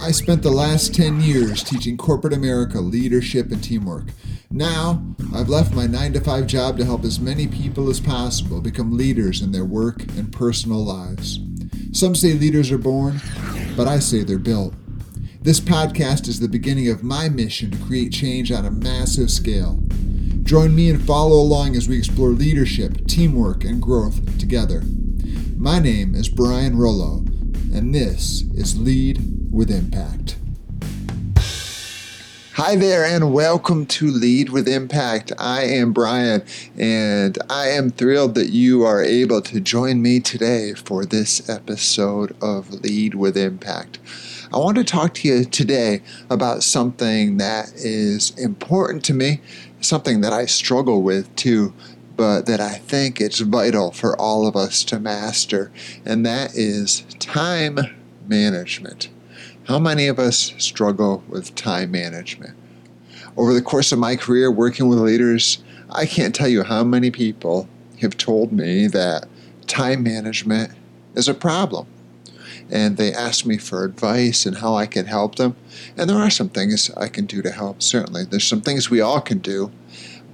I spent the last 10 years teaching corporate America leadership and teamwork. Now, I've left my 9 to 5 job to help as many people as possible become leaders in their work and personal lives. Some say leaders are born, but I say they're built. This podcast is the beginning of my mission to create change on a massive scale. Join me and follow along as we explore leadership, teamwork, and growth together. My name is Brian Rollo, and this is Lead with Impact. Hi there, and welcome to Lead with Impact. I am Brian, and I am thrilled that you are able to join me today for this episode of Lead with Impact. I want to talk to you today about something that is important to me, something that I struggle with too, but that I think it's vital for all of us to master, and that is time management. How many of us struggle with time management? Over the course of my career working with leaders, I can't tell you how many people have told me that time management is a problem. And they ask me for advice and how I can help them. And there are some things I can do to help, certainly. There's some things we all can do,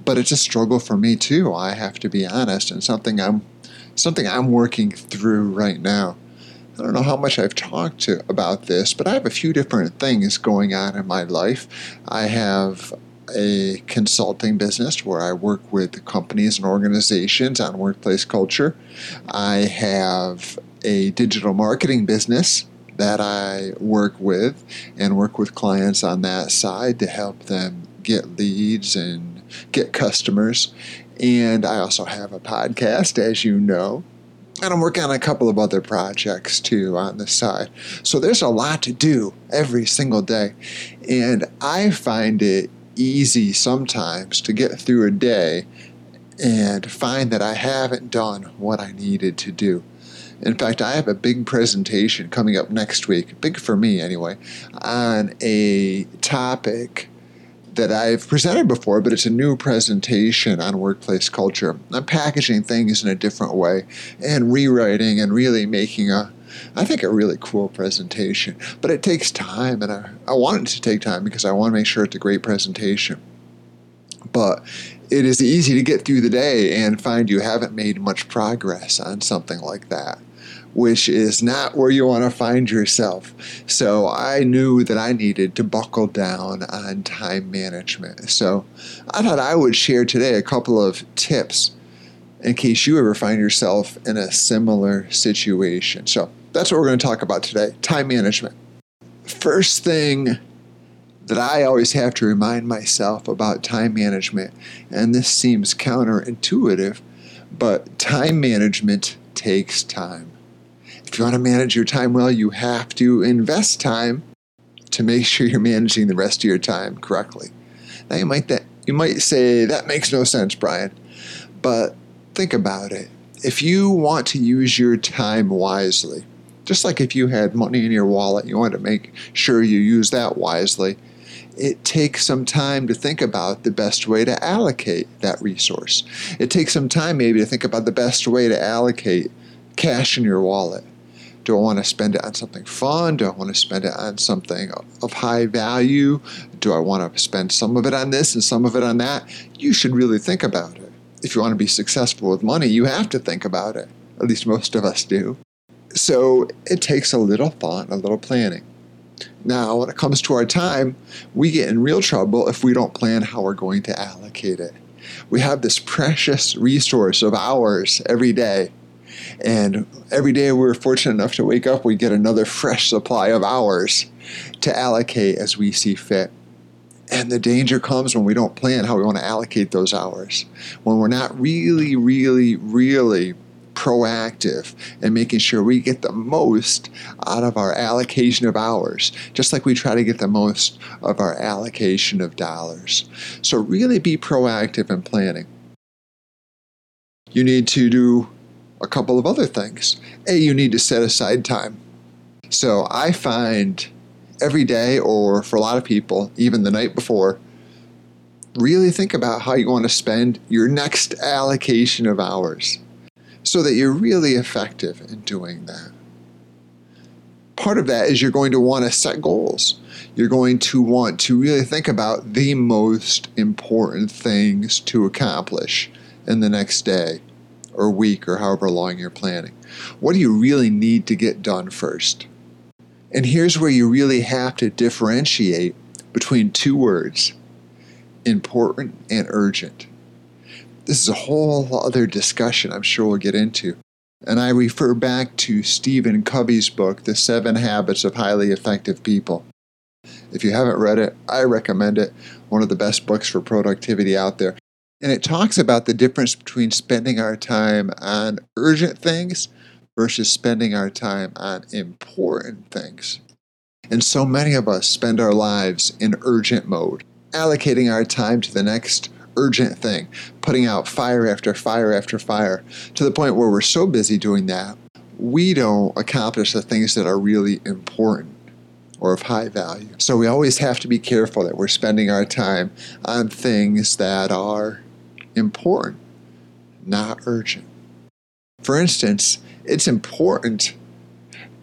but it's a struggle for me too. I have to be honest, and something I'm something I'm working through right now. I don't know how much I've talked to about this, but I have a few different things going on in my life. I have a consulting business where I work with companies and organizations on workplace culture. I have a digital marketing business that I work with and work with clients on that side to help them get leads and get customers. And I also have a podcast, as you know. And I'm working on a couple of other projects too on the side. So there's a lot to do every single day. And I find it easy sometimes to get through a day and find that I haven't done what I needed to do. In fact, I have a big presentation coming up next week, big for me anyway, on a topic that I've presented before, but it's a new presentation on workplace culture. I'm packaging things in a different way and rewriting and really making a, I think, a really cool presentation. But it takes time, and I, I want it to take time because I want to make sure it's a great presentation. But it is easy to get through the day and find you haven't made much progress on something like that which is not where you want to find yourself. So I knew that I needed to buckle down on time management. So I thought I would share today a couple of tips in case you ever find yourself in a similar situation. So that's what we're going to talk about today time management. First thing that I always have to remind myself about time management, and this seems counterintuitive, but time management takes time. If you want to manage your time well, you have to invest time to make sure you're managing the rest of your time correctly. Now you might that you might say that makes no sense, Brian. But think about it. If you want to use your time wisely, just like if you had money in your wallet, you want to make sure you use that wisely, it takes some time to think about the best way to allocate that resource. It takes some time maybe to think about the best way to allocate cash in your wallet. Do I want to spend it on something fun? Do I want to spend it on something of high value? Do I want to spend some of it on this and some of it on that? You should really think about it. If you want to be successful with money, you have to think about it. At least most of us do. So it takes a little thought, and a little planning. Now, when it comes to our time, we get in real trouble if we don't plan how we're going to allocate it. We have this precious resource of hours every day and every day we're fortunate enough to wake up, we get another fresh supply of hours to allocate as we see fit. And the danger comes when we don't plan how we want to allocate those hours. When we're not really, really, really proactive and making sure we get the most out of our allocation of hours, just like we try to get the most of our allocation of dollars. So, really be proactive in planning. You need to do a couple of other things. A, you need to set aside time. So I find every day, or for a lot of people, even the night before, really think about how you want to spend your next allocation of hours so that you're really effective in doing that. part of that is you're going to want to set goals. You're going to want to really think about the most important things to accomplish in the next day or week or however long you're planning. What do you really need to get done first? And here's where you really have to differentiate between two words important and urgent. This is a whole other discussion I'm sure we'll get into. And I refer back to Stephen Covey's book, The Seven Habits of Highly Effective People. If you haven't read it, I recommend it. One of the best books for productivity out there. And it talks about the difference between spending our time on urgent things versus spending our time on important things. And so many of us spend our lives in urgent mode, allocating our time to the next urgent thing, putting out fire after fire after fire, to the point where we're so busy doing that, we don't accomplish the things that are really important or of high value. So we always have to be careful that we're spending our time on things that are important, not urgent. For instance, it's important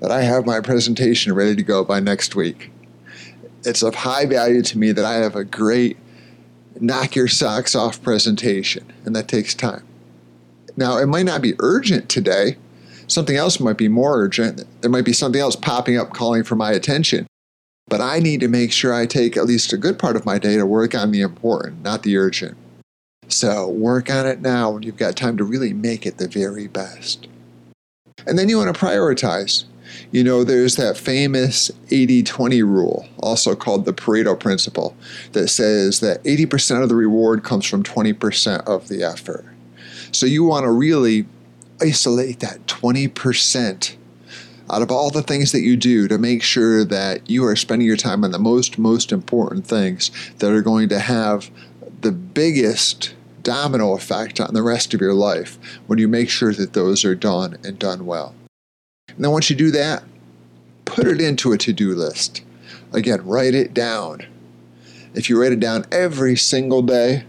that I have my presentation ready to go by next week. It's of high value to me that I have a great knock your socks off presentation, and that takes time. Now, it might not be urgent today. Something else might be more urgent. There might be something else popping up calling for my attention. But I need to make sure I take at least a good part of my day to work on the important, not the urgent. So work on it now when you've got time to really make it the very best. And then you want to prioritize. You know, there's that famous 80 20 rule, also called the Pareto principle, that says that 80% of the reward comes from 20% of the effort. So you want to really isolate that 20% out of all the things that you do to make sure that you are spending your time on the most, most important things that are going to have the biggest domino effect on the rest of your life when you make sure that those are done and done well. And then once you do that, put it into a to do list. Again, write it down. If you write it down every single day,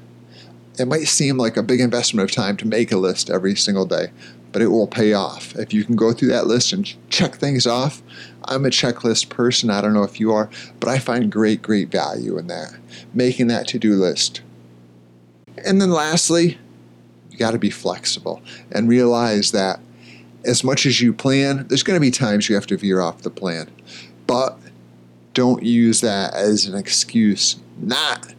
it might seem like a big investment of time to make a list every single day, but it will pay off. If you can go through that list and check things off, I'm a checklist person. I don't know if you are, but I find great, great value in that, making that to do list. And then lastly, you got to be flexible and realize that as much as you plan, there's going to be times you have to veer off the plan. But don't use that as an excuse not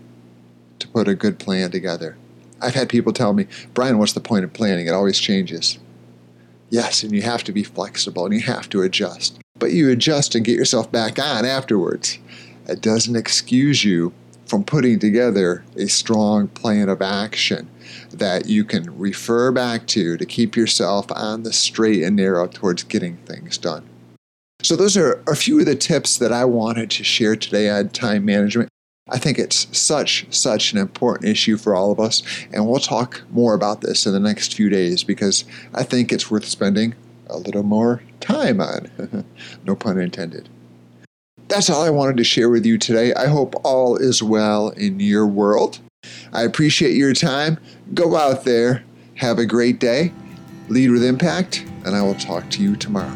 to put a good plan together. I've had people tell me, Brian, what's the point of planning? It always changes. Yes, and you have to be flexible and you have to adjust. But you adjust and get yourself back on afterwards. It doesn't excuse you from putting together a strong plan of action that you can refer back to to keep yourself on the straight and narrow towards getting things done. So, those are a few of the tips that I wanted to share today on time management. I think it's such, such an important issue for all of us, and we'll talk more about this in the next few days because I think it's worth spending a little more time on. no pun intended. That's all I wanted to share with you today. I hope all is well in your world. I appreciate your time. Go out there, have a great day, lead with impact, and I will talk to you tomorrow.